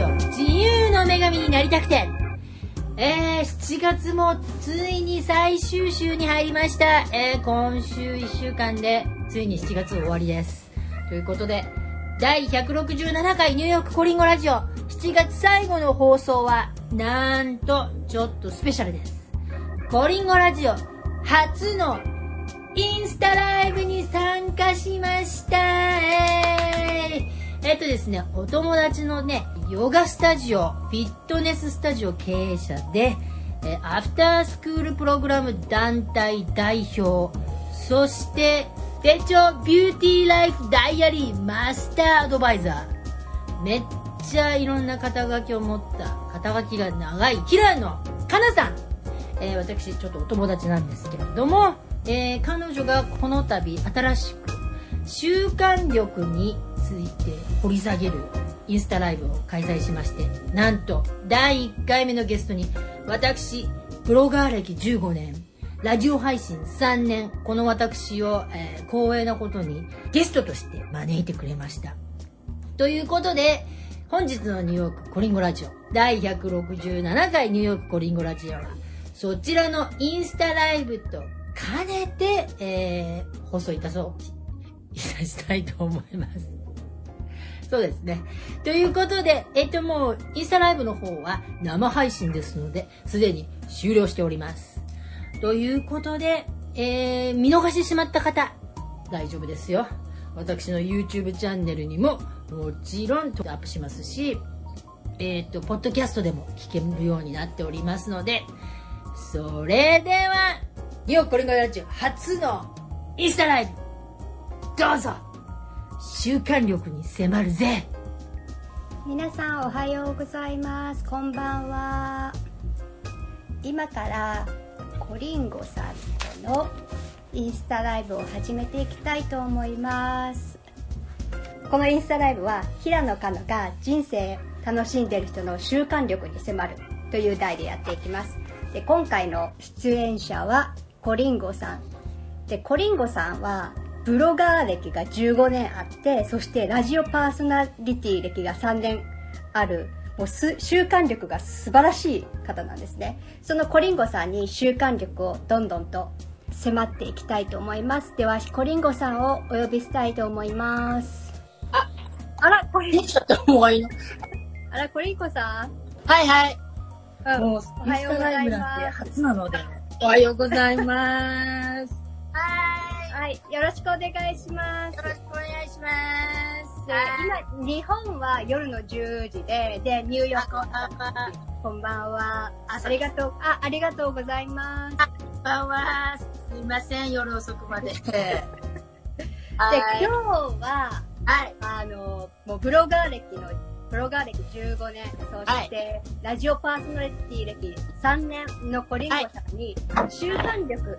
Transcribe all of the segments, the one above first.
ジオ自由の女神になりたくてえー、7月もついに最終週に入りました。えー、今週1週間でついに7月終わりです。ということで、第167回ニューヨークコリンゴラジオ7月最後の放送は、なんと、ちょっとスペシャルです。コリンゴラジオ初のインスタライブに参加しましたえーえっとですね、お友達のね、ヨガスタジオ、フィットネススタジオ経営者で、えアフタースクールプログラム団体代表、そして、手帳ビューティーライフダイアリーマスターアドバイザー。めっちゃいろんな肩書きを持った、肩書きが長い、平野かなさん。えー私ちょっとお友達なんですけれども、えー彼女がこの度新しく習慣力について掘り下げるインスタライブを開催しましてなんと第1回目のゲストに私ブロガー歴15年ラジオ配信3年この私を、えー光栄なことにゲストとして招いてくれましたということで、本日のニューヨークコリンゴラジオ第167回ニューヨークコリンゴラジオは、そちらのインスタライブと兼ねて、えー放送いたそう、いたしたいと思います。そうですね。ということで、えっともう、インスタライブの方は生配信ですので、すでに終了しております。ということで、えー見逃してしまった方、大丈夫ですよ。私の YouTube チャンネルにももちろんアップしますし、えっ、と、ポッドキャストでも聞けるようになっておりますので、それでは、ニューヨークコリンゴラジオ初のインスタライブ、どうぞ習慣力に迫るぜ。皆さんおはようございます。こんばんは。今からコリンゴさんとのインスタライブを始めていきたいと思います。このインスタライブは平野香乃が人生楽しんでる人の習慣力に迫るという題でやっていきます。で今回の出演者はコリンゴさん。でコリンゴさんはブロガー歴が15年あってそしてラジオパーソナリティ歴が3年ある。もうす習慣力が素晴らしい方なんですね。そのコリンゴさんに習慣力をどんどんと迫っていきたいと思います。ではコリンゴさんをお呼びしたいと思います。ああらコリンゴさんはいはい。うん。もう、おはようございます。初なので、おはようございます。よろしくお願いしますい。よろしくお願いします。で今日本は夜の10時ででニューヨークこんばんは。あありがとうあありがとうございますこんばんは。すいません、夜遅くまで。ではい今日ははい。あのもうブロガー歴のブロガー歴15年そして、ラジオパーソナリティ歴3年のコリンゴさんに、習慣力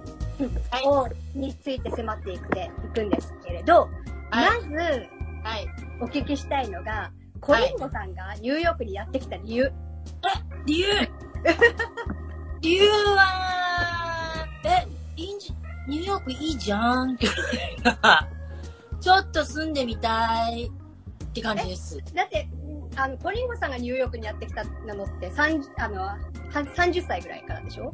はい。をについて迫っていくていくんですけれど、はい。まずはい。お聞きしたいのがコリンゴさんがニューヨークにやってきた理由、理由。理由は、え、いいんじ、ニューヨークいいじゃんって言われたちょっと住んでみたいって感じです。だってあのコリンゴさんがニューヨークにやってきたのって30あのは30歳ぐらいからでしょ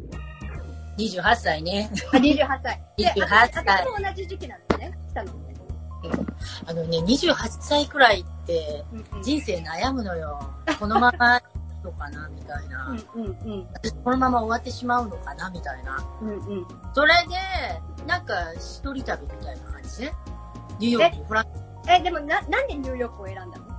？28歳ね。あ28歳。で、28あ歳私も同じ時期なんですね。来たのって。あのね、28歳くらいってうんうん人生悩むのよ。このままのかなみたいな。うんうんうん私このまま終わってしまうのかなみたいな。うんうん。それで、なんか一人旅みたいな感じね。ニューヨークにフラッえ、でもな、なんでニューヨークを選んだの？お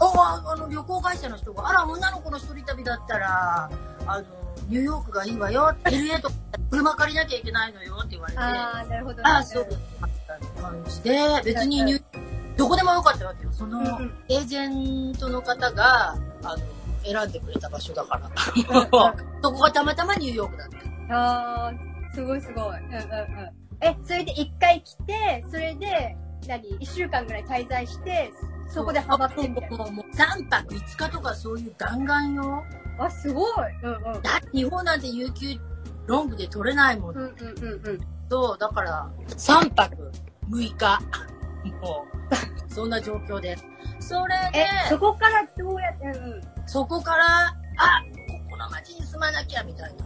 ああの旅行会社の人が、あら、女の子の一人旅だったら、あの、ニューヨークがいいわよ。LA とか車借りなきゃいけないのよって言われて、ああー、なるほど、あ、そう。感じで、別にニューどこでもよかったわけよ。その、エージェントの方が、あの、選んでくれた場所だから。うんそこがたまたまニューヨークだった。あー、すごいすごい。うんうんうん。え、それで一回来て、それで、何一週間ぐらい滞在して、そこでハマってみたいな。もうもう3泊5日とかそういう弾丸よ。あ、すごい。うんうん。だって日本なんて有給ロングで取れないもん。うんうんうんうん。そう、だから、3泊6日。もう、そんな状況で。それでえ、そこからどうやって、うん。そこから、あ、ここの町に住まなきゃみたいな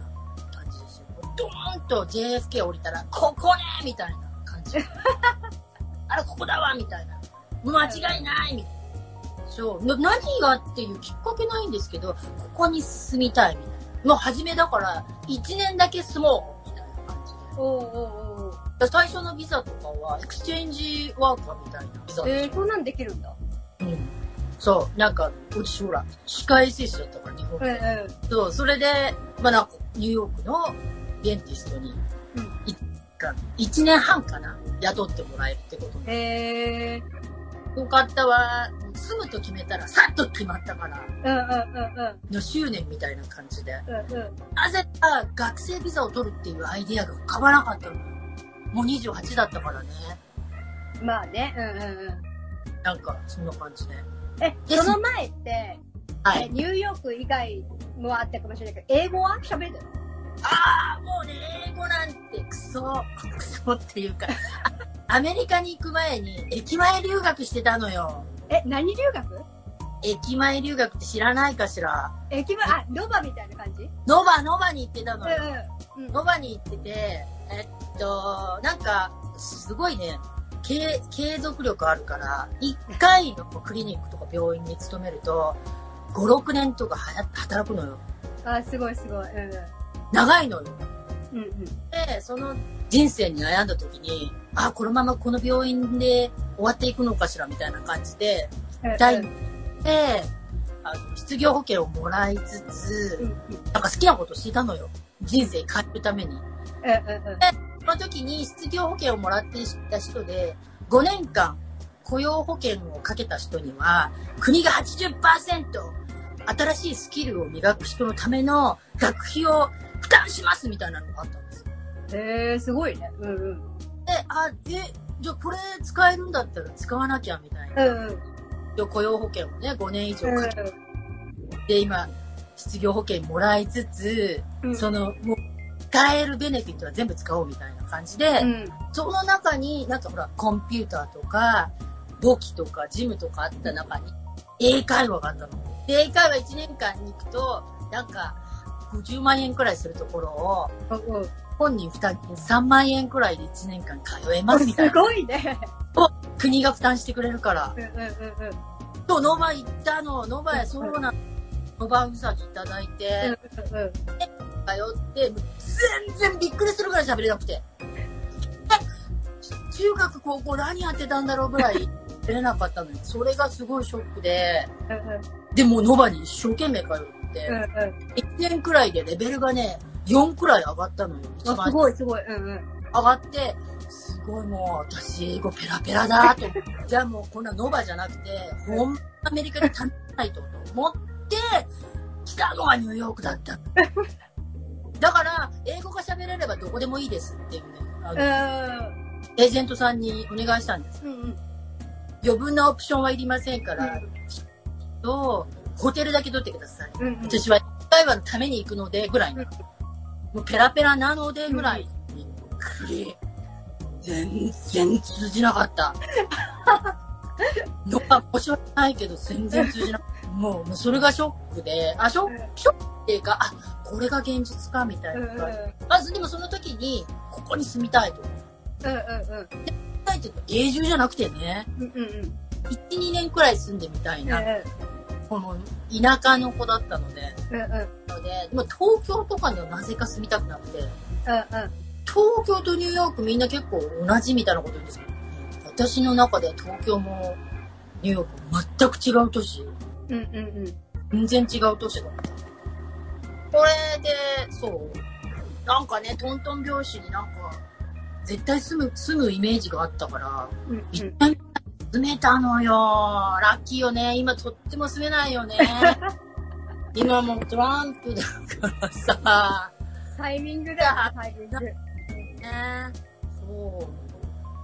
感じですよ。ドーンと JFK 降りたら、ここねみたいな感じ。あれ、ここだわみたいな。間違いないみたいな。そう。な何がっていうきっかけないんですけど、ここに住みたいみたいな。もう初めだから、1年だけ住もうみたいな感じで。おうおうおう最初のビザとかは、エクスチェンジワーカーみたいなビザでえー、そんなんできるんだ。うん。そう、なんか、うちほら、歯科衛生士だったから、日本うんで。うん。そう、それで、まあなんか、ニューヨークのデンティストに、うん1年半かな、雇ってもらえるってことで。えー、よかったわ。住むと決めたら、さっと決まったから、うんうんうんうん。の執念みたいな感じで。うんうん。なぜか、学生ビザを取るっていうアイデアが浮かばなかったの。もう28だったからね。まあね、うんうんうん。なんか、そんな感じで。え、その前って、はい。えニューヨーク以外もあったかもしれないけど、英語は？喋れるああ、もうね、英語なんてクソ、クソっていうか、アメリカに行く前に駅前留学してたのよ。え、何留学？駅前留学って知らないかしら？駅前、あ、ノバみたいな感じ？ノバ、ノバに行ってたのよ。うんうん。ノバに行ってて、えっと、なんか、すごいね、継継続力あるから、1回のクリニックとか病院に勤めると、5、6年とかはや働くのよ。あ、すごいすごい。うん長いのよ。うん。うんうん。で、その人生に悩んだ時に、あ、このままこの病院で終わっていくのかしらみたいな感じで、うん第2で、あの、失業保険をもらいつつ、うんうん。なんか好きなことしてたのよ。人生変えるために。うんうんうん。その時に失業保険をもらっていた人で、5年間雇用保険をかけた人には、国が80%新しいスキルを磨く人のための学費を負担しますみたいなのがあったんですよ。へえー、すごいね。うんうん。で、あ、え、じゃあこれ使えるんだったら使わなきゃみたいな。うんうん。で雇用保険をね、5年以上うんかけて、今、失業保険もらいつつ、うん。その、もう、使えるベネフィットは全部使おうみたいな感じで、うん。その中に、なんかほら、コンピューターとか、簿記とか、ジムとかあった中に、英会話があったの。で、英会話1年間に行くと、なんか、50万円くらいするところを。本人負担金3万円くらいで1年間通えますみたいすな。ごいね。国が負担してくれるから。うんうんうんうん。と、ノバ行ったの。ノバへそうなの。ノバウサギいただいて、うんうん。通って、全然びっくりするぐらい喋れなくて。え中学、高校何やってたんだろうぐらい喋れなかったのよ。それがすごいショックで。でもノバに一生懸命通って、うんうん。1年くらいでレベルがね、4くらい上がったのよ。すごいすごい。うんうん。上がって、すごいもう、私英語ペラペラだと思って。じゃあもうこんなノバじゃなくて、本アメリカで試さないとと思って、来たのがニューヨークだった。だから、英語が喋れればどこでもいいですっていうね、あの、エージェントさんにお願いしたんです。うんうん。余分なオプションはいりませんから、うんと、ホテルだけ取ってください。うんうん。私は会話のために行くので、ぐらいの。もうペラペラなので、ぐらい。びっくり。全然通じなかった。のか、申し訳ないけど、全然通じなかった。もう、もうそれがショックで、あ、ショック、ショックっていうか、あ、これが現実か、みたいうんうんな。まず、でもその時に、ここに住みたいと。うんうんうん。住みたいっていうか、永住じゃなくてね、うんうんうん。1、2年くらい住んでみたいな、この田舎の子だったので、うんうん。ので、でも東京とかにはなぜか住みたくなくて、うんうん。東京とニューヨークみんな結構同じみたいなこと言うんですけど、私の中では東京もニューヨークも全く違う都市。うんうんうん。全然違う都市だった。これで、そう。なんかね、トントン拍子になんか、絶対住む、住むイメージがあったから、うん一回住めたのよ。ラッキーよね。今とっても住めないよね。今もうトランプだからさ。タイミングだ、タイミング。ねそ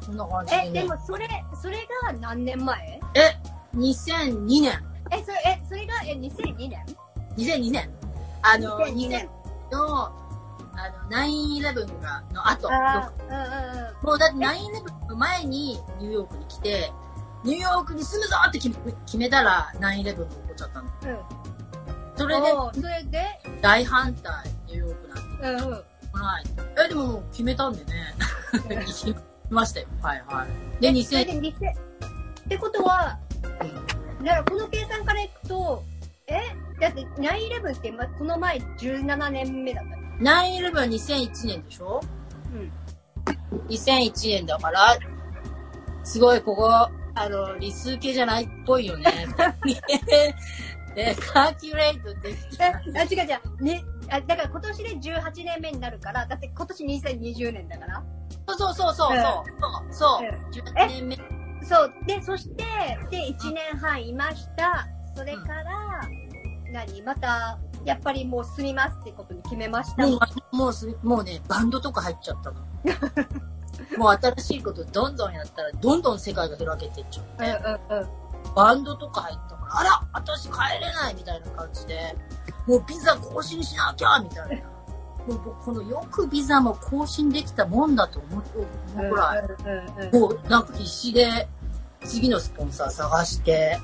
う。そんな感じで、ね。え、でもそれ、それが何年前？え、2002年。え、それ、え、それが、え、2002年？2002年。あの、2002 2年年。の、あの、9-11が、の後。あーうんうんうん。もうだって9-11の前にニューヨークに来て、ニューヨークに住むぞって決め決めたら、9-11が起こっちゃったの。うん。それで、それで、大反対、ニューヨークなんて。うんうん。はい。え、でももう決めたんでね。行きましたよ。はいはい。で、2000、それで2000ってことは、だからこの計算からいくと、え？だって9-11ってまこの前17年目だったの9-11は2001年でしょ？うん。2001年だから、すごいここ、あの、理数系じゃないっぽいよね。で、カーキュレートできえ、た。あ、違う違う。ね、あだから今年で18年目になるから、だって今年2020年だから。そうそうそうそう、そう、そう、うん18年目。そう。で、そして、で、1年半いました。それから、何？また、やっぱりもう住みますってことに決めました。もう、もうす、もうね、バンドとか入っちゃったの。もう新しいことどんどんやったら、どんどん世界が開けていっちゃって。うんうんうん。バンドとか入ったから、あら私帰れないみたいな感じで、もうビザ更新しなきゃみたいな。もう僕このよくビザも更新できたもんだと思うぐらい、うんうんうん。もうなんか必死で次のスポンサー探して。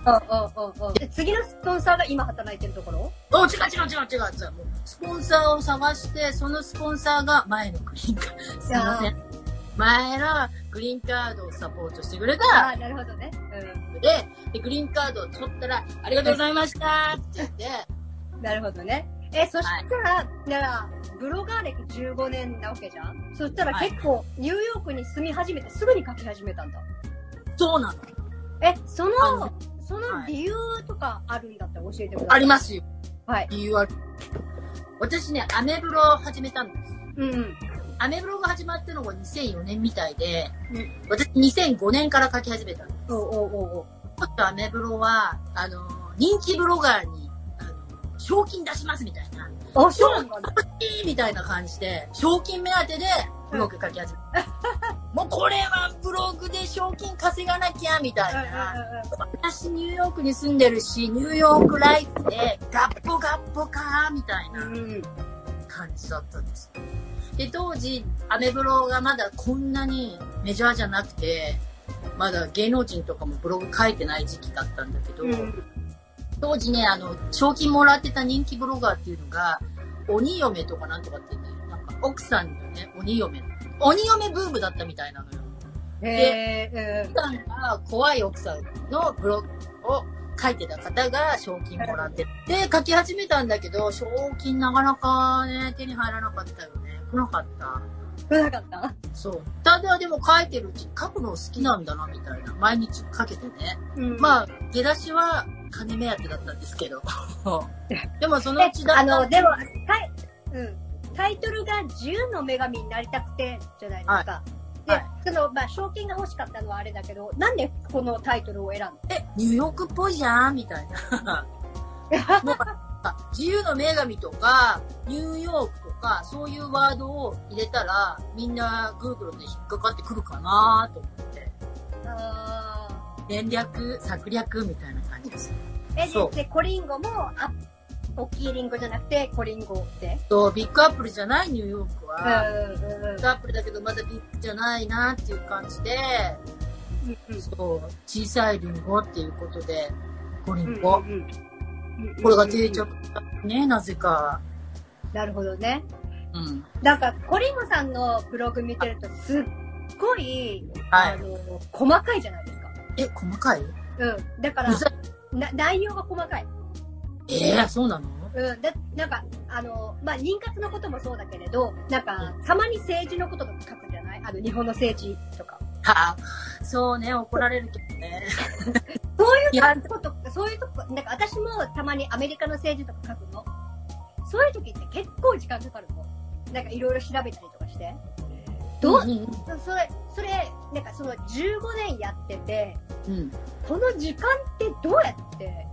で次のスポンサーが今働いてるところ？お違う違う違う違う違うスポンサーを探して、そのスポンサーが前のグリーンカード、すいません。前のグリーンカードをサポートしてくれあたあ、なるほどね。で、でグリーンカードを取ったら、ありがとうございましたって言って、うん。なるほどね。え、そしたら、なら、ブロガー歴15年なわけじゃん？そしたらはい結構、ニューヨークに住み始めてすぐに書き始めたんだ。そうなの。え、その、その理由とかあるんだったら教えてください。ありますよ。はい。理由は。私ね、アメブロを始めたんです。うんうん。アメブロが始まったのが2004年みたいで、うん私2005年から書き始めたんです。おうおうおうおう。ちょっとアメブロは、あの、人気ブロガーに、あの、賞金出しますみたいな。あ、そうなんだ。みたいな感じで、賞金目当てでブログ書き始めた。もうこれはブログで賞金稼がなきゃみたいな。私ニューヨークに住んでるし、ニューヨークライフでガッポガッポかみたいな。うんうんうん。うん。感じだったんです。で、当時、アメブロがまだこんなにメジャーじゃなくて、まだ芸能人とかもブログ書いてない時期だったんだけど、うん。当時ね、あの、賞金もらってた人気ブロガーっていうのが、鬼嫁とかなんとかってね、なんか奥さんのね、鬼嫁。鬼嫁ブームだったみたいなのよ。へえ、奥さんが怖い奥さんのブログを書いてた方が賞金もらってで、書き始めたんだけど、賞金なかなかね、手に入らなかったよね。来なかった。うん。なかったそう。ただでも書いてるうちに書くの好きなんだな、みたいな。毎日書けてね。うんまあ、出だしは金目当てだったんですけど。でもそのうちだあの、でも、タイ、うん。タイトルが自由の女神になりたくて、じゃないですか。で、はいその、まあ、賞金が欲しかったのはあれだけど、なんでこのタイトルを選んだえ、ニューヨークっぽいじゃん？みたいな。もうあ自由の女神とか、ニューヨークとか、そういうワードを入れたら、みんな Google で引っかかってくるかなと思って。あ連略、策略みたいな感じです。ーえ、で、で、コリンゴも、あ、大きいリンゴじゃなくて、コリンゴって。そう、 Big Apple じゃないニューヨークは、うん Big Apple だけどまだ big じゃないなっていう感じで、うんうん。そう、小さいリンゴっていうことで、コリうんンゴ。うんうんこれが定着したね、なぜか。なるほどね。うん。なんか、コリンゴさんのブログ見てると、すっごい、はい。あの、細かいじゃないですか。え、細かい？うん。だから内容が細かい。えー、そうなの？うん。だ、なんか、あの、まあ、妊活のこともそうだけれど、なんか、たまに政治のこととか書くじゃない？あの、日本の政治とか。はあ、そうね、怒られるけどね。そういうこと、そういうとこ、なんか私もたまにアメリカの政治とか書くの。そういう時って結構時間かかるの。なんかいろいろ調べたりとかして。どう、んんそれ、それ、なんかその15年やってて、うん。この時間ってどうやって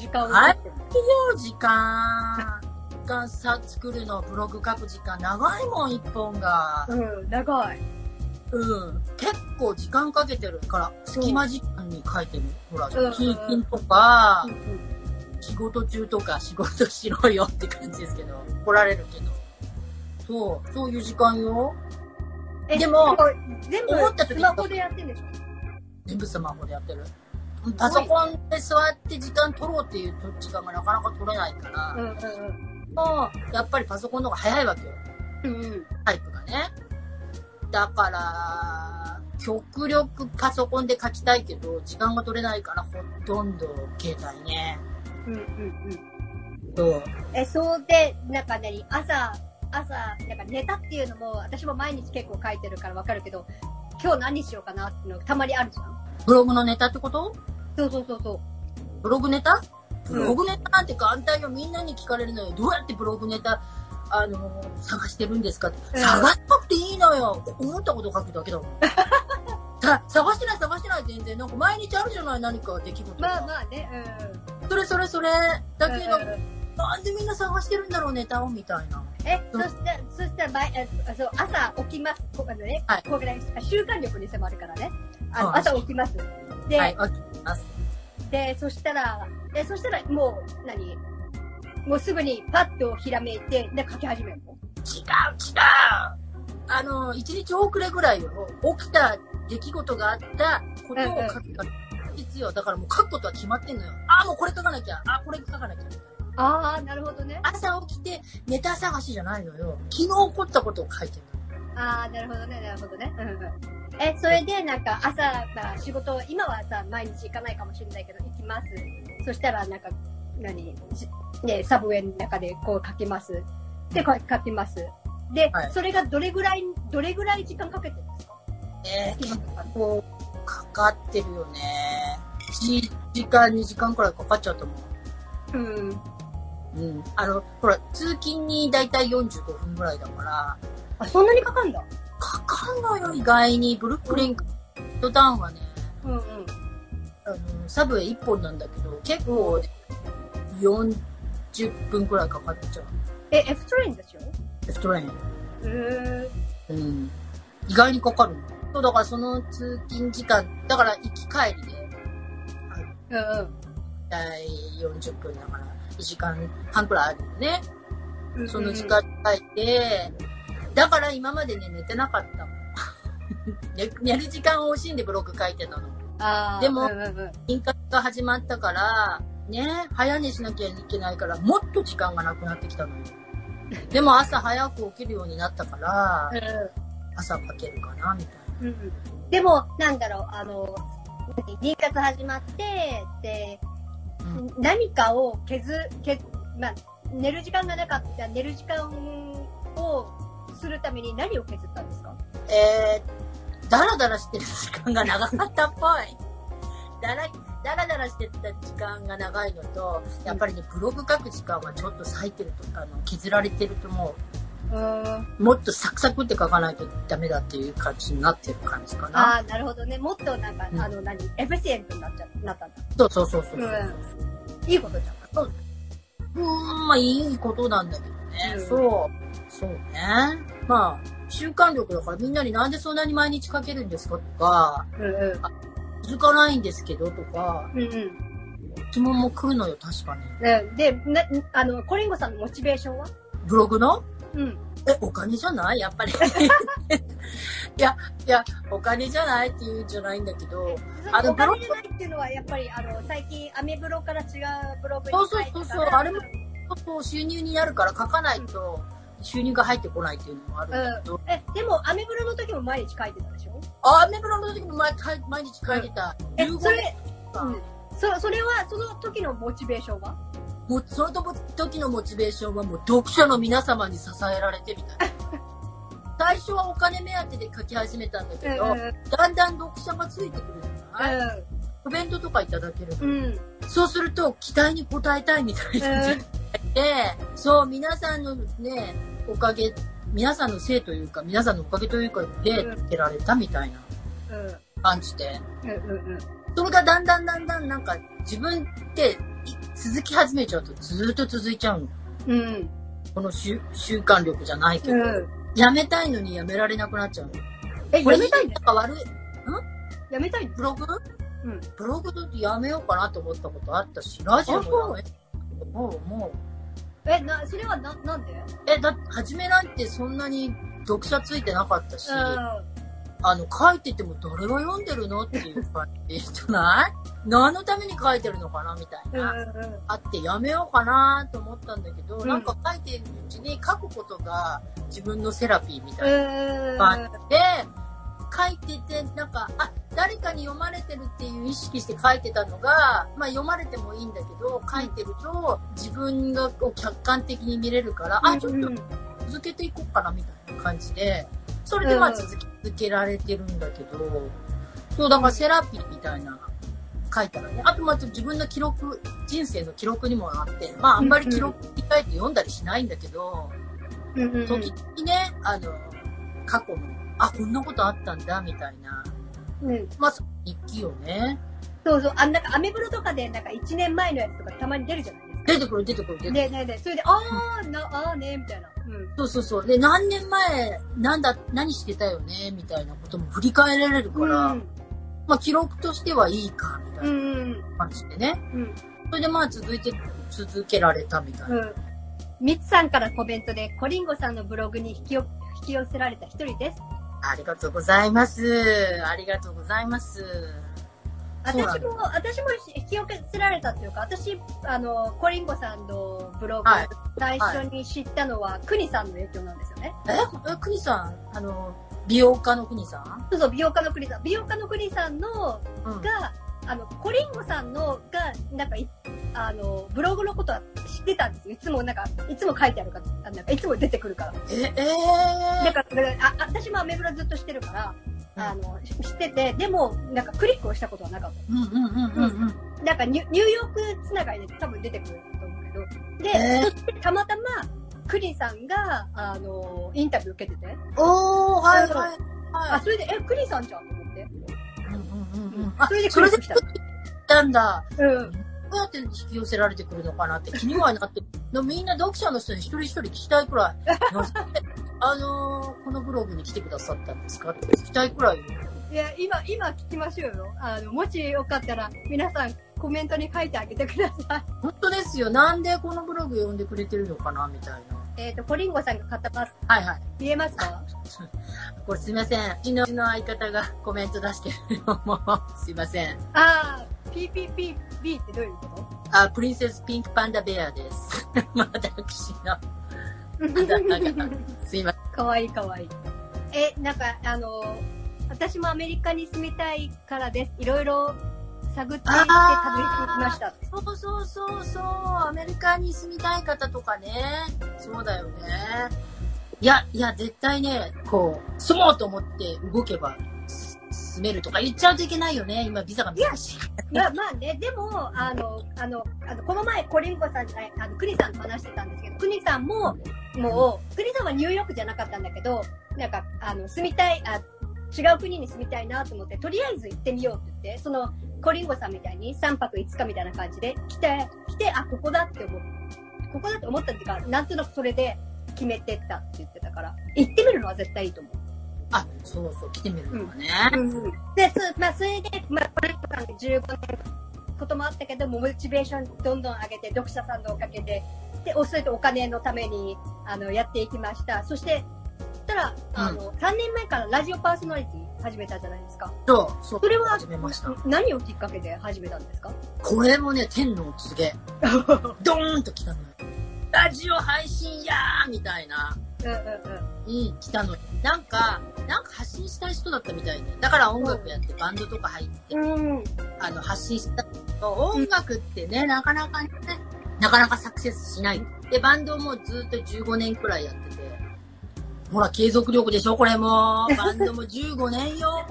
時間を時間、時間さ、作るの、ブログ書く時間長いもん、一本が。うん、長い。うん。結構時間かけてるから、隙間時間に書いてる。ほら、ん通勤とかうん、うん仕事中とか仕事しろよって感じですけど、怒られるけど。そう、そういう時間よ。えでも、全部思った時スマホでやってんでしょ？全部スマホでやってる。パソコンで座って時間取ろうっていう時間がなかなか取れないから、うんうんうん。もうやっぱりパソコンの方が早いわけよ。うんうん。タイプがね。だから、極力パソコンで書きたいけど、時間が取れないからほとんど携帯ね。うんうんうん。そう。え、そうで、なんか何朝、朝、なんかネタっていうのも、私も毎日結構書いてるからわかるけど、今日何しようかなっていうのたまにあるじゃん？ブログのネタってこと？そうそうそうそう。ブログネタ？うんブログネタなんて簡単よ。みんなに聞かれるのよ。どうやってブログネタ、あのー探してるんですかって。うん探さなくていいのよ。思ったこと書くだけだもん。さ探してない探してない全然。なんか毎日あるじゃない何か出来事が。まあまあね、それそれそれ。だうん。けど、うんうんうんなんでみんな探してるんだろうネタをみたいな。え、うんそしたら、そしたら、毎あそう朝起きます。こあのね、はいこれあ習慣力に迫るからね。あのはい朝起きます。で、はい。で、そしたら、で、そしたらもう、何？もうすぐにパッとひらめいて、で、書き始めるの。違う違うあの、一日遅れぐらいよ。起きた出来事があったことを書く必要。だからもう書くことは決まってんのよ。あ、もうこれ書かなきゃ。あ、これ書かなきゃ。ああ、なるほどね。朝起きてネタ探しじゃないのよ。昨日起こったことを書いてるああ、なるほどね、なるほどね。うんうん。え、それでなんか朝、まあ、仕事、今はさ、毎日行かないかもしれないけど、行きます。そしたらなんか、何じね、サブウェイの中でこう書きます。で、こう書きます。で、はいそれがどれぐらい、どれぐらい時間かけてるんですか？えー、今結構かかってるよね。1時間、2時間くらいかかっちゃうと思う。うん。うん。あの、ほら、通勤にだいたい45分ぐらいだから、あ、そんなにかかんだ？かかんのよ、意外に。ブルックリンク、ドダウンはね、うんうん。あの、サブウェイ1本なんだけど、結構、40分くらいかかっちゃう。え、F トレインでしょレフトレイン。へうん。意外にかかるの。そう、だからその通勤時間、だから行き帰りで、え。うんうん。だい40分だから、1時間半くらいあるよね。うんうんその時間書いて、だから今までね、寝てなかったもん。寝 寝る時間を惜しんでブログ書いてたの。でもうんうんうん妊活が始まったから、ね、早寝しなきゃいけないから、もっと時間がなくなってきたのよ。でも朝早く起きるようになったから、朝書けるかな、みたいうんうんでも、なんだろう、あの、何妊活始まって、で、な。うん。何かを削、削、まあ、寝る時間がなかった、寝る時間をするために何を削ったんですか？えー、だらだらしてる時間が長かったっぽい。だら、だらだらしてた時間が長いのと、やっぱりね、ブログ書く時間はちょっと割いてると、あの、削られてると思うーん。う。もっとサクサクって書かないとダメだっていう感じになってる感じかな。ああ、なるほどね。もっとなんか、うんあの、何？エフィシエントになっちゃ、なったんだ。そうそうそうそう。うん。いいことじゃん。うーん、まあいいことなんだけどね。うんそう。そうね。まあ、習慣力だからみんなになんでそんなに毎日書けるんですかとか、うんうん。続かないんですけどとか、うんうん。質問も来るのよ、確かに。うんで、な、あの、コリンゴさんのモチベーションは？ブログの？うん。え、お金じゃない？やっぱり。いや、いや、お金じゃないっていうんじゃないんだけど、あのお金じゃないっていうのは、やっぱり、あの、最近、アメブロから違うブログにそうそうそうそうあれもそう収入になるから書かないと収入が入ってこないっていうのもあるんだけど、え、でも、アメブロの時も毎日書いてたでしょ？あ、アメブロの時も毎毎日書いてた。え、15それ、かうん。そ、それは、その時のモチベーションは？もうその時のモチベーションはもう読者の皆様に支えられてみたいな。最初はお金目当てで書き始めたんだけど、だんだん読者がついてくるじゃない、コメントとかいただける。うん。そうすると、期待に応えたいみたいな感じで、そう、皆さんのね、おかげ、皆さんのせいというか、皆さんのおかげというかで、うん出られたみたいなうん。感じで。うんうんうん。それがだんだんだんだんなんか、自分ってい続き始めちゃうとずーっと続いちゃうの。うん。この習習慣力じゃないけど、うん。やめたいのにやめられなくなっちゃうの。え、これやめたいんだなんか悪い。やめたい？ブログ？うん。ブログやめようかなと思ったことあったし、ラジオもやめもう、もう、え、な、それはな、なんで？え、だって、初めなんてそんなに読者ついてなかったし、あの、書いてても誰が読んでるのっていう感じじゃない？何のために書いてるのかなみたいな。あってやめようかなと思ったんだけど、うん。なんか書いてるうちに書くことが自分のセラピーみたいな感じで、書いてて、なんか、あ、誰かに読まれてるっていう意識して書いてたのが、まあ読まれてもいいんだけど、書いてると自分がこう客観的に見れるから、あ、ちょっと続けていこうかなみたいな感じで、それでまあうん続けられてるんだけど、そう、だからセラピーみたいな書いたらね、あとまあ自分の記録、人生の記録にもなって、まああんまり記録に書いて読んだりしないんだけど、うんうんうん。時々ね、あの、過去の、あ、こんなことあったんだ、みたいな。うんまあ、日記をね、そうそう、あなんかアメブロとかでなんか1年前のやつとかたまに出るじゃないですか。出てくる出てくる出てくる。で、で、で、それで、あー、な、あーね、みたいな。うん。そうそうそう。で、何年前、なんだ、何してたよね、みたいなことも振り返られるから、うん。まあ、記録としてはいいか、みたいうん。な感じでね。うん。それでまあ、続いて、続けられたみたいな。うん。みつさんからコメントで、コリンゴさんのブログに引きよ引き寄せられた一人です。ありがとうございます。ありがとうございます。私も、私も引き寄せられたっていうか、私、あの、コリンゴさんのブログ、はい最初に知ったのは、クニさんの影響なんですよね。え、え、くにさん、あの、美容家のくにさん？そうそう、美容家のクニさん。美容家のクニさんの、うん。が、あの、コリンゴさんのが、なんかい、あの、ブログのことは知ってたんですよ。いつもなんか、いつも書いてあるから、なんかいつも出てくるから。え、えだから、だからあ、私もアメブロずっとしてるから、あの、し知ってて、でも、なんかクリックをしたことはなかった。うんうんうんうんうん。なんかニュニューヨークつながりで多分出てくると思うけど、で、えそしてたまたま、クリさんが、あの、インタビュー受けてて、おー、はいはい。あ、はそれで、え、クリさんじゃんうん。あそれでクそれでリックした来たんだ。うん。どうやって引き寄せられてくるのかなって気にはなって、でもみんな読者の人に一人一人聞きたいくらい、あのー、このブログに来てくださったんですか？って聞きたいくらい、いや、今、今聞きましょうよ。あの、もしよかったら、皆さん、コメントに書いてあげてください。本当ですよ。なんでこのブログ読んでくれてるのかなみたいな。えっ、と、コリンゴさんが買ったパス、はいはい。見えますか？これすいません。うちの相方がコメント出してるのも、すいません。あー、PPPB ってどういうこあ、プリンセスピンクパンダベアです。私の。とすいません。かわいいかわいい。え、なんか、あの、私もアメリカに住みたいからです。いろいろ探っていってたどり着きました。そうそうそうそう。アメリカに住みたい方とかね。そうだよね。いや、いや、絶対ね、こう、住もうと思って動けば、す住めるとか言っちゃうといけないよね。今、ビザが難しい。まあまあね、でも、あの、あの、あのこの前、コリンコさんじゃない、あの、クニさんと話してたんですけど、クニさんも、もう、クニさんはニューヨークじゃなかったんだけど、なんか、あの、住みたい、あ、違う国に住みたいなと思って、とりあえず行ってみようって言って、その、コリンゴさんみたいに3泊5日みたいな感じで来て、来て、あ、ここだって思う。ここだって思ったっていうか、なんとなくそれで決めてったって言ってたから、行ってみるのは絶対いいと思う。あ、そうそう、来てみるのがね。で、そまあ、それで、まあ、コレクトさんで15年こともあったけども、モチベーションどんどん上げて、読者さんのおかげで、で、おそれとお金のために、あの、やっていきました。そして、そしたら、あの、3年前からラジオパーソナリティ始めたじゃないですか。そう、そう。それは始めました。何をきっかけで始めたんですか？これもね、天のお告げ。ドーンと来たのよ。ラジオ配信やーみたいな。うんうんうん、来たの。なんか、なんか発信したい人だったみたいで。だから音楽やってバンドとか入って、うん。うん。あの、発信したけど、音楽ってね、なかなかね、なかなかサクセスしない。で、バンドもずっと15年くらいやってて。ほら、継続力でしょ？これも。バンドも15年よ。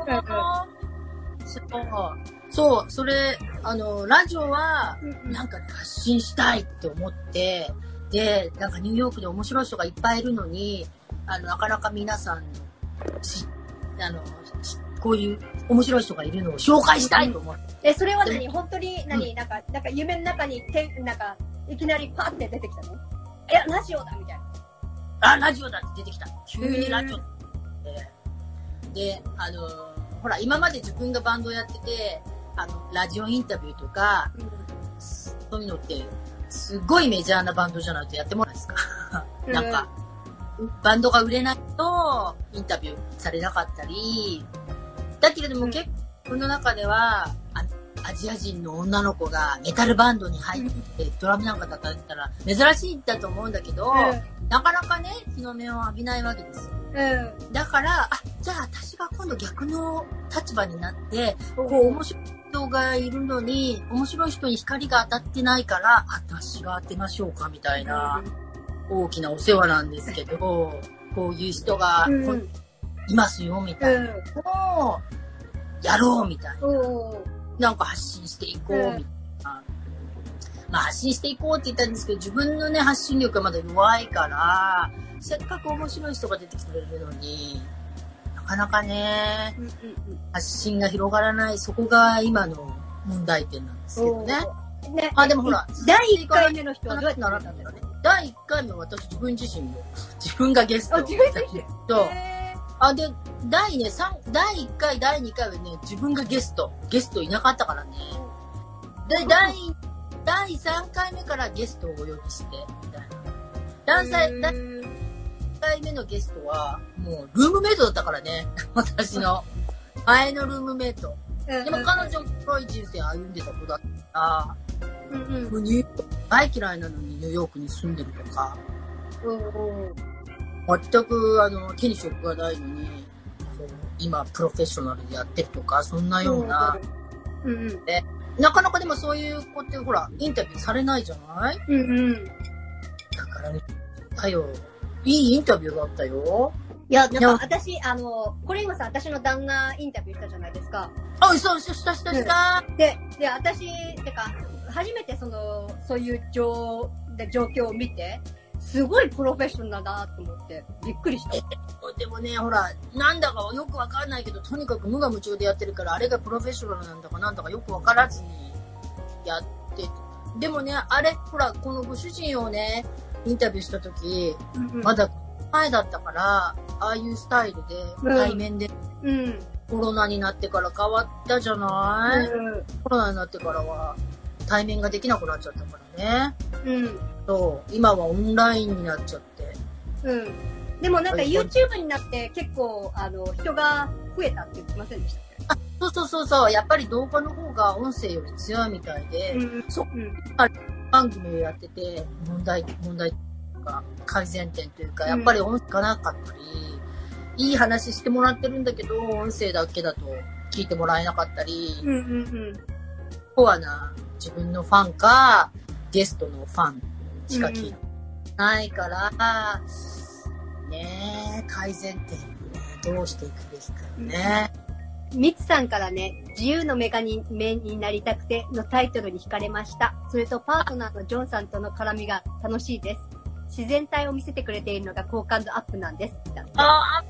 そう。それ、あの、ラジオは、なんかね発信したいって思って、で、なんかニューヨークで面白い人がいっぱいいるのに、あの、なかなか皆さんあの、しこういう面白い人がいるのを紹介したいと思って。え、それは何？本当に何、なんか、なんか夢の中にて、なんか、いきなりパって出てきたの？いや、ラジオだみたいな。あ、ラジオだって出てきた。急にラジオって。で、あの、ほら、今まで自分がバンドやってて、あの、ラジオインタビューとか、そういうのって、すごいメジャーなバンドじゃないとやってもらえないですか？なんか、バンドが売れないど、インタビューされなかったり、だけれどもうん結構、この中では、あアジア人の女の子がメタルバンドに入ってて、ドラムなんか叩いてたら珍しいんだと思うんだけど、なかなかね、日の目を浴びないわけですよ。うん。だから、あ、じゃあ私が今度逆の立場になって、うん。こう面白い人がいるのに、面白い人に光が当たってないから、私が当てましょうかみたいな大きなお世話なんですけど、こういう人が。いますよみたいなのをやろうみたいな。なんか発信していこうみたいな。まあ発信していこうって言ったんですけど、自分のね、発信力がまだ弱いから、せっかく面白い人が出てきてくれるのに、なかなかね、うんうん発信が広がらない、そこが今の問題点なんですけどね。あ、でもほら、第1回目の人はどうやってったんだろうね。第1回目は私自分自身も、自分がゲスト。あ自分自身そう。へあ、で、第ね、三第1回、第2回はね、自分がゲスト。ゲストいなかったからね。で、第、第3回目からゲストをお呼びして、みたいな。第ー3第1回目のゲストは、もう、ルームメイトだったからね。私の。前のルームメイト。うんでも彼女も黒い人生歩んでた子だったから、うんうんもうニューヨーク大嫌いなのにニューヨークに住んでるとか、うん全くあの手に職がないのに、今プロフェッショナルでやってるとか、そんなような、うんうんなかなかでもそういう子ってほら、インタビューされないじゃない？うんうんだからね、だよ。いいインタビューだったよ。いや、なんか私、あの、これ今さ、私の旦那インタビューしたじゃないですか。あ、そう、したしたした。で、で、私、てか、初めてその、そういう状、で状況を見て、すごいプロフェッショナルだなと思って、びっくりした。でもね、ほら、なんだかよくわかんないけど、とにかく無我夢中でやってるから、あれがプロフェッショナルなんだかなんだかよくわからずにやってて。でもね、あれ、ほら、このご主人をね、インタビューした時、まだ前だったから、ああいうスタイルで、うん対面でうん。コロナになってから変わったじゃない、うコロナになってからは、対面ができなくなっちゃったからね。ん。うん。そう、今はオンラインになっちゃって。うん。でもなんか YouTube になって結構、あの、人が増えたって言ってませんでしたっそうそうそうそう、やっぱり動画の方が音声より強いみたいで、けうん。そううん。番組をやってて、問題、問題とか、改善点というか、やっぱり音声がなかったり、いい話してもらってるんだけど、音声だけだと聞いてもらえなかったり、うんうんうん。コアな自分のファンか、ゲストのファンしか聞いてないから、ねえ、改善点をね、どうしていくべきかよね。ミツさんからね、自由の女神目になりたくてのタイトルに惹かれました。それとパートナーのジョンさんとの絡みが楽しいです。自然体を見せてくれているのが好感度アップなんです。あ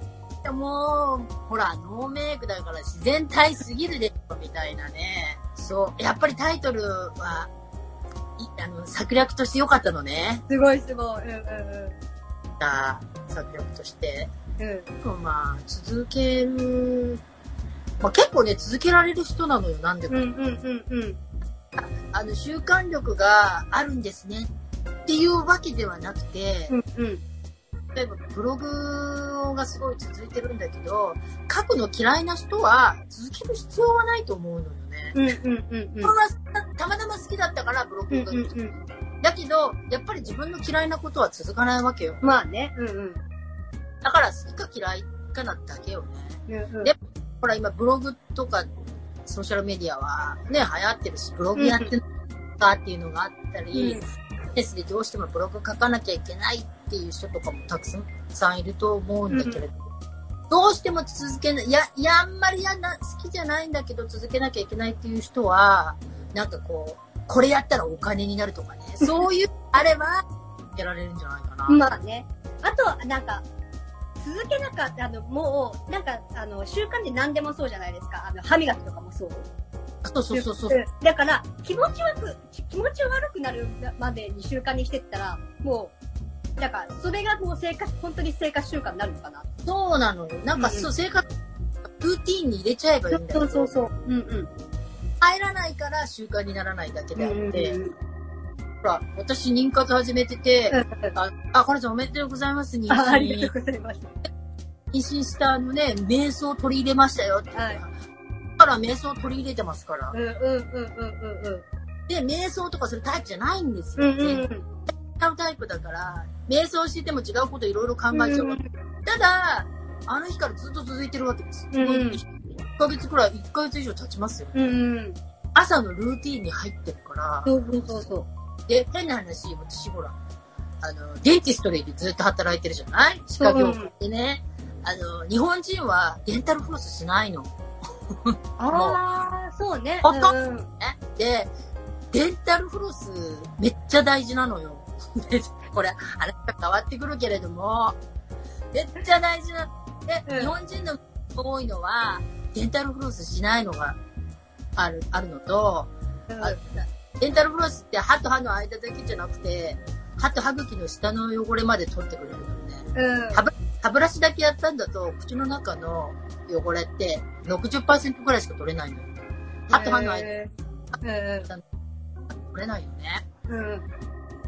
あ、もう、ほら、ノーメイクだから自然体すぎるでしょ、みたいなね。そう。やっぱりタイトルは、いあの、策略として良かったのね。すごいすごい。うんうんあ策略として。うん。うん。まあ、続ける、まあ結構ね、続けられる人なのよ、なんでも。うんうんうんうん。あの、習慣力があるんですね。っていうわけではなくて、うんうん。例えばブログがすごい続いてるんだけど、書くの嫌いな人は続ける必要はないと思うのよね。うんうんうんうん。たまたまたま好きだったからブロうんグが、うんうん。だけど、やっぱり自分の嫌いなことは続かないわけよ。まあね。うんうん。だから好きか嫌いかなだけよね。うんうん。でほら今ブログとかソーシャルメディアはね、流行ってるし、ブログやってるかっていうのがあったり、ですでどうしてもブログ書かなきゃいけないっていう人とかもたくさんいると思うんだけれど、どうしても続けない、いや、いや、あんまりやな好きじゃないんだけど続けなきゃいけないっていう人は、なんかこう、これやったらお金になるとかね、そういう、あれば、やられるんじゃないかな。まあね。あとは、なんか、続けなかった、あの、もう、なんか、あの、習慣で何でもそうじゃないですか。あの、歯磨きとかもそう。そうそうそうそう。んだから、気持ち悪く、気持ち悪くなるまでに習慣にしてったら、もう、なんか、それがもう生活、本当に生活習慣になるのかな。そうなのよ。なんかうんそう、生活、ルーティーンに入れちゃえばいいんだよ。そう。うんうん。入らないから習慣にならないだけであって、うんほら、私妊活始めてて、あ、あ、かなちゃんおめでとうございます、妊あありが娠。とうございます。妊娠したあのね、瞑想を取り入れましたよってはいだから瞑想を取り入れてますから。うんうんうんうんうんで、瞑想とかするタイプじゃないんですよ。うんうんうん違うタイプだから、瞑想してても違うこといろいろ考えちゃう。うんただ、あの日からずっと続いてるわけです。うんうん1ヶ月くらい、1ヶ月以上経ちますよ。うんうん朝のルーティンに入ってるから、そうそうそうそうで、変な話、私ほら、あの、デンティストでずっと働いてるじゃない？歯科業界でね。あの、日本人はデンタルフロスしないの。ああそうねほとんうんね。で、デンタルフロスめっちゃ大事なのよ。でこれ、あれが変わってくるけれども、めっちゃ大事な、で、うん日本人の多いのは、デンタルフロスしないのがある、あるのと、うんあデンタルフロスって歯と歯の間だけじゃなくて、歯と歯茎の下の汚れまで取ってくれるのね。うん歯ブラシだけやったんだと、口の中の汚れって60%くらいしか取れないのよ。歯と歯の間へー取れないよね。うんうん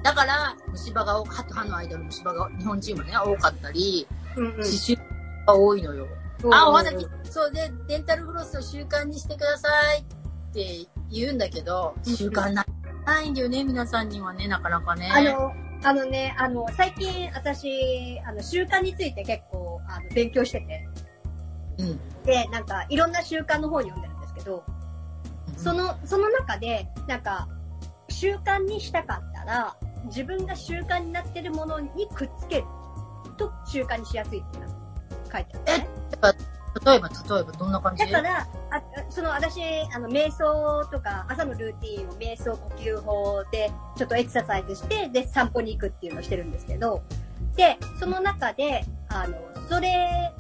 だから、虫歯が多、歯と歯の間の虫歯が日本人はね、多かったり、うんうん刺繍が多いのよ。うんあ、お肌き、そうで、デンタルフロスを習慣にしてくださいって言うんだけど、うん習慣なないんだよね、皆さんにはね、なかなかね。あの、あのね、あの、最近私、あの、習慣について結構、あの、勉強してて。うん。で、なんか、いろんな習慣の方に読んでるんですけど、その、その中で、なんか、習慣にしたかったら、自分が習慣になってるものにくっつけると習慣にしやすいって書いてある、ね。例えば、例えば、どんな感じ？だから、あその私、あの、瞑想とか、朝のルーティンを瞑想呼吸法で、ちょっとエクササイズして、で、散歩に行くっていうのをしてるんですけど、で、その中で、あの、それ、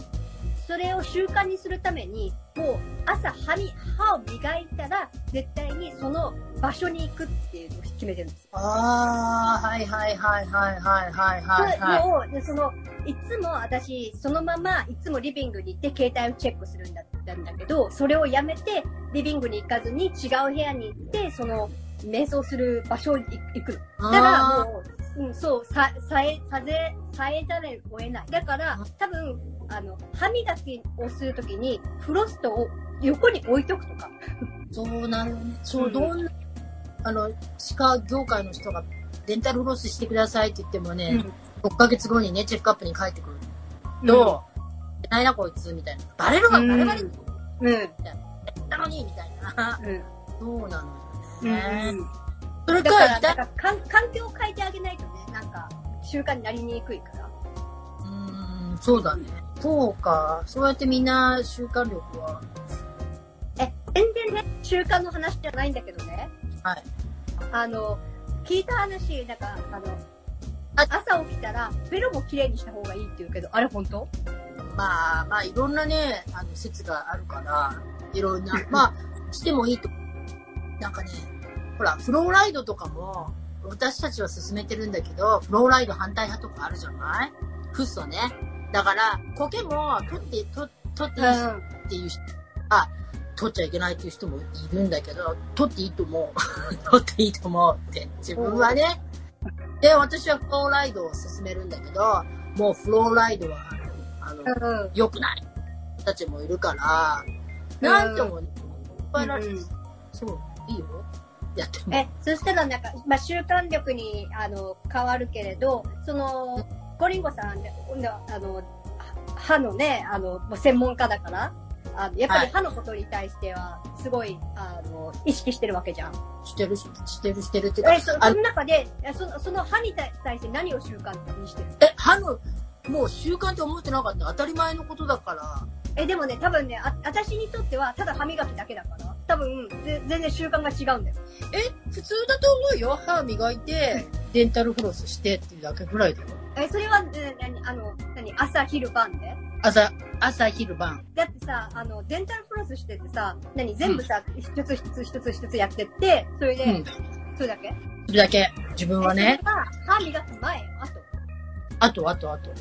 それを習慣にするために、もう、朝、歯み、歯を磨いたら、絶対にその場所に行くっていうのを決めてるんですよ。ああ、はいはいはいはいはいはいはい、はい。もう、でその、いつも私、そのまま、いつもリビングに行って携帯をチェックするんだったんだけど、それをやめて、リビングに行かずに違う部屋に行って、その、瞑想する場所に行くの。だからあもう、うん、そう、さ、さえ、さぜ、さえざるを得ない。だから、多分、あの、歯磨きをするときに、フロストを横に置いとくとか。ーそうなるね。そうう、んどんな、あの、歯科業界の人が、デンタルフロスしてくださいって言ってもね、6ヶ月後にね、チェックアップに帰ってくると、ないなこいつ、みたいな。バレるわ、うんバレバレうん。うん。なのに、みたいな。うん。そうなのうん。それか、だから、痛ないんか環環境を変えてあげないとね、なんか、習慣になりにくいから。うーん、そうだね。そうか。そうやってみんな習慣力は。え、全然ね、習慣の話じゃないんだけどね。はい。あの、聞いた話、なんか、あの、あ朝起きたら、ベロも綺麗にした方がいいって言うけど、あれ本当？まあ、まあ、いろんなね、あの、説があるから、いろんな、まあ、してもいいと。なんかね、ほら、フローライドとかも、私たちは進めてるんだけど、フローライド反対派とかあるじゃない？フッ素ね。だから、苔も取って、取取っていいしっていう人は、取っちゃいけないっていう人もいるんだけど、取っていいと思う。取っていいと思うって。自分はね。で、私はフローライドを進めるんだけど、もうフローライドは、あの、うん。良くない人たちもいるから、なんても、いっぱいられうんそう、いいよ。やっても。え、そしたらなんか、まあ、習慣力に、あの、変わるけれど、その、ゴリンゴさんで、あの、は歯のね、あの、もう専門家だから、あのやっぱりはい歯のことに対しては、すごい、あの、意識してるわけじゃん。してる、してる、してるっていうかえ、そあその中で、えその、その歯に対対して何を習慣にしてるえ、歯の、もう習慣って思ってなかった。当たり前のことだから。え、でもね、多分ね、あ、私にとっては、ただ歯磨きだけだから、多分、ぜ全然習慣が違うんだよ。え、普通だと思うよ。歯磨いて、デンタルフロスしてっていうだけぐらいだよ。え、それは、え何、あの、何、朝、昼、晩で？朝、朝、昼、晩。だってさ、あの、デンタルフロスしててさ、何、全部さ、一つ一つ一つ一つやってって、それで、うん。それだけ？それだけ。自分はね歯磨く前、あと。あと、あと、あと。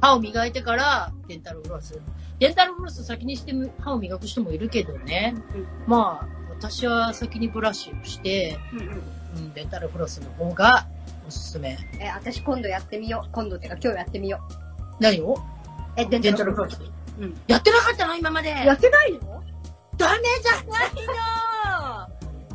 歯を磨いてから、デンタルフロス。デンタルフロス先にして歯を磨く人もいるけどね。まあ、私は先にブラシをして、うんうん。うん、デンタルフロスの方がおすすめ。え、私今度やってみよう。今度っていうか今日やってみよ何を？う。え、デンタルフロス。うん。やってなかったの？今まで。やってないの？ダメじゃないの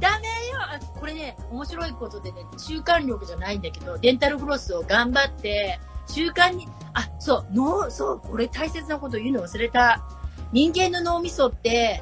ダメよあこれね、面白いことでね、習慣力じゃないんだけど、デンタルフロスを頑張って、習慣に、あ、そう、脳、そう、これ大切なこと言うの忘れた。人間の脳みそって、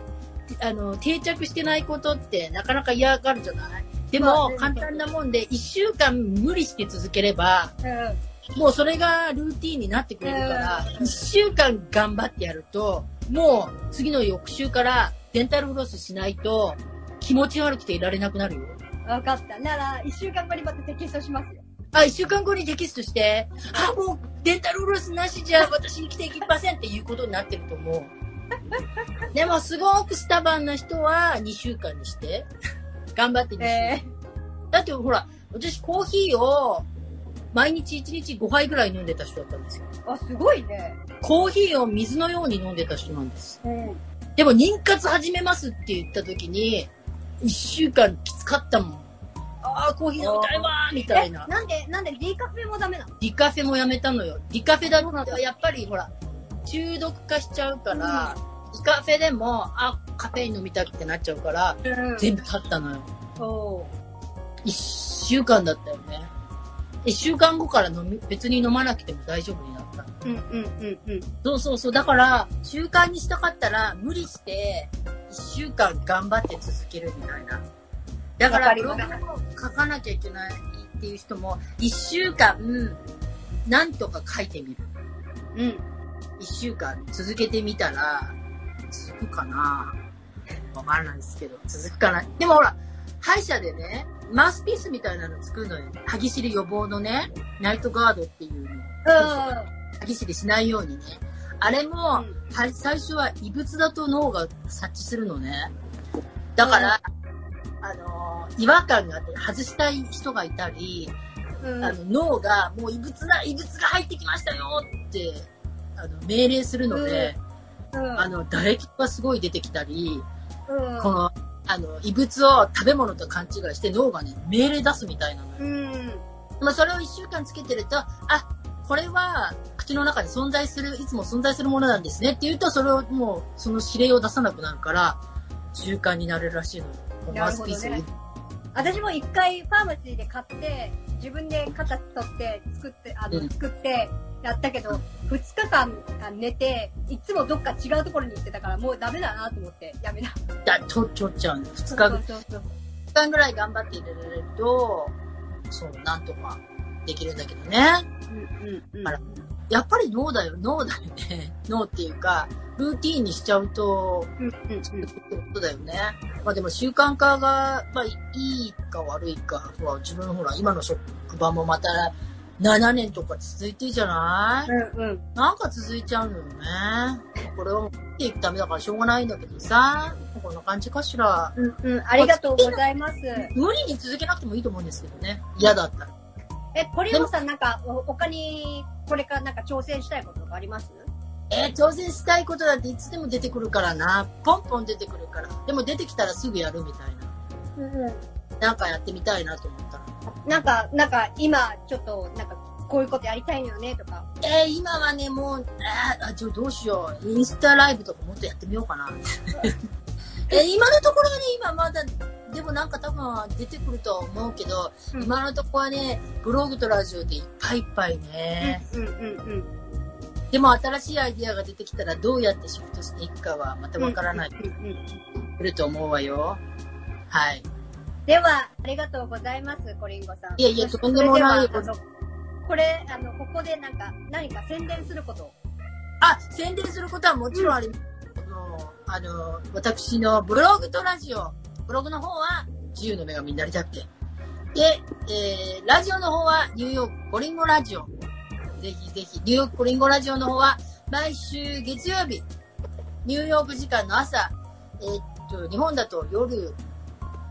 あの、定着してないことってなかなか嫌がるじゃない？でも、簡単なもんで、一週間無理して続ければ、うん。もうそれがルーティンになってくれるからう、ん一週間頑張ってやると、もう次の翌週からデンタルフロスしないと気持ち悪くていられなくなるよ。わかった。なら、一週間後にまたテキストしますよ。あ、一週間後にテキストして、あ、もうデンタルフロスなしじゃ私生きていきませんっていうことになってると思う。でもすごくスタバンな人は2週間にして、頑張って2週間。えだってほら、私コーヒーを毎日1日5杯ぐらい飲んでた人だったんですよ。ー、あ、すごいね。コーヒーを水のように飲んでた人なんです。うん。でも妊活始めますって言った時に、一週間きつかったもん。ああ、コーヒー飲みたいわーみたいえ、な。なんで、なんで D カフェもダメなの？ディカフェもやめたのよ。ディカフェだとやっぱりほら、中毒化しちゃうから、ディカフェでも、あ、カフェイン飲みたくってなっちゃうから、うん全部立ったのよ。お一週間だったよね。一週間後から飲み、別に飲まなくても大丈夫になった。うんうんうんうん。そうそうそう。だから、習慣にしたかったら、無理して、一週間頑張って続けるみたいな。だから、ブログを書かなきゃいけないっていう人も、一週間、なんとか書いてみる。うん。一週間続けてみたら、続くかなわからないですけど、続くかなでもほら、歯医者でね、マウスピースみたいなの作るのよ。歯ぎしり予防のね、ナイトガードっていうの。歯ぎしりしないようにね。あれも、は最初は異物だと脳が察知するのね。だから、あのー違和感があって外したい人がいたり、うん。あの脳がもう異物だ、異物が入ってきましたよって、あの命令するので、うん。あの、唾液がすごい出てきたり、うん。この、あの、異物を食べ物と勘違いして脳がね、命令出すみたいなのよ。うん。まあ、それを一週間つけてると、あ、これは口の中に存在する、いつも存在するものなんですねって言うと、それをもう、その指令を出さなくなるから、習慣になれるらしいのよ。マウスピースをなる私も一回ファーマシーで買って、自分で型取って作って、あの、うん作ってやったけど、二日間寝て、いつもどっか違うところに行ってたから、もうダメだなと思ってやめた。だ取取っちゃうの。2日そうそうそう。二日ぐらい頑張って入れられると、そう、なんとかできるんだけどね。うんうんうん。やっぱり脳だよ、脳だよね。脳っていうか、ルーティーンにしちゃうと、うんうんうん。ってことだよね。まあでも習慣化が、まあいいか悪いかは自分ほら今の職場もまた7年とか続いてるじゃない？うんうん。なんか続いちゃうのよね。これを持っていくためだからしょうがないんだけどさ、こんな感じかしら。うんうん。ありがとうございます。無理に続けなくてもいいと思うんですけどね。嫌だったら。え、ポリオさんなんか、お他に、これからなんか挑戦したいこととかあります？えー挑戦したいことなんていつでも出てくるからな。ポンポン出てくるから。でも出てきたらすぐやるみたいな。うんうん。なんかやってみたいなと思ったら。なんか、なんか、今、ちょっと、なんか、こういうことやりたいのよね、とか。えー今はね、もう、あ、ちょ、どうしよう。インスタライブとかもっとやってみようかな。えー今のところはね、今まだ、でもなんか多分出てくるとは思うけど、うん今のところはね、ブログとラジオでいっぱいいっぱいね。うんうんうん。でも新しいアイディアが出てきたらどうやってシフトしていくかはまたわからない。うんうんうんくると思うわよ。はい。では、ありがとうございます、コリンゴさん。いやいやとんでもないこれ、あの、ここでなんか、何か宣伝すること。あ、宣伝することはもちろんあります。あの、あの、私のブログとラジオ。ブログの方は、自由の女神になりたくて。で、えー、ラジオの方は、ニューヨークコリンゴラジオ。ぜひぜひ、ニューヨークコリンゴラジオの方は、毎週月曜日、ニューヨーク時間の朝、えーっと、日本だと夜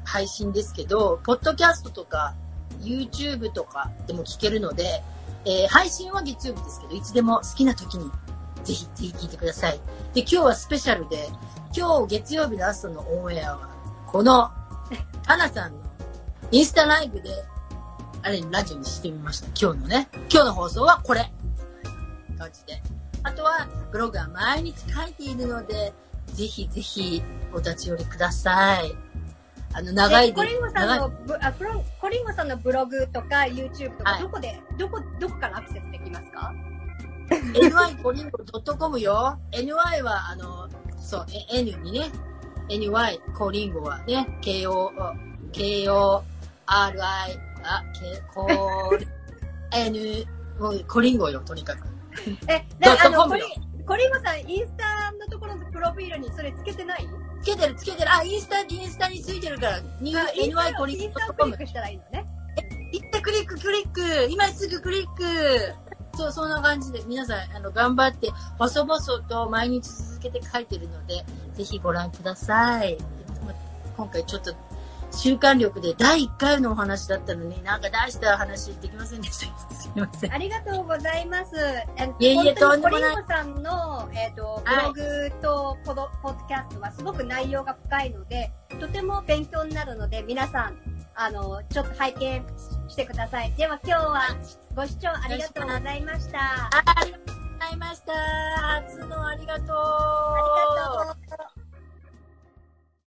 配信ですけど、ポッドキャストとか、YouTube とかでも聞けるので、えー配信は月曜日ですけど、いつでも好きな時に、ぜひぜひ聞いてください。で、今日はスペシャルで、今日月曜日の朝のオンエアは、この、花さんのインスタライブで、あれ、ラジオにしてみました。今日のね。今日の放送はこれ。感じで。あとは、ブログは毎日書いているので、ぜひぜひお立ち寄りください。あの、長いで。コリンゴさんのブあプロコリンゴさんのブログとか YouTube とか、はいどこで、どこ、どこからアクセスできますか？ny コリンゴ .com よ。ny は、あの、そう、え n にね、ny コリンゴはね、ko, ko, ri, あ、k, こ n, もうコリンゴよ、とにかく。え、で、ドットあの、コリコリンゴさん、インスタのところのプロフィールにそれつけてない？つけてる、つけてる。あ、インスタ、インスタについてるから、ny コリンゴインスタをクリッ。クしたらいいのね。行ってクリック、クリック今すぐクリックそう、そんな感じで、皆さん、あの、頑張って、細々と毎日続けて書いてるので、ぜひご覧ください。今回ちょっと、習慣力で第1回のお話だったのに、なんか出した話できませんでした。すみません。ありがとうございます。えいえいえとんでもないコリンゴさんの、えっ、と、ブはいログとポド、ポッドキャストはすごく内容が深いので、とても勉強になるので、皆さん、あの、ちょっと拝見してください。では今日はご視聴ありがとうございました。ありがとうございました。初のありがとう。ありがとう。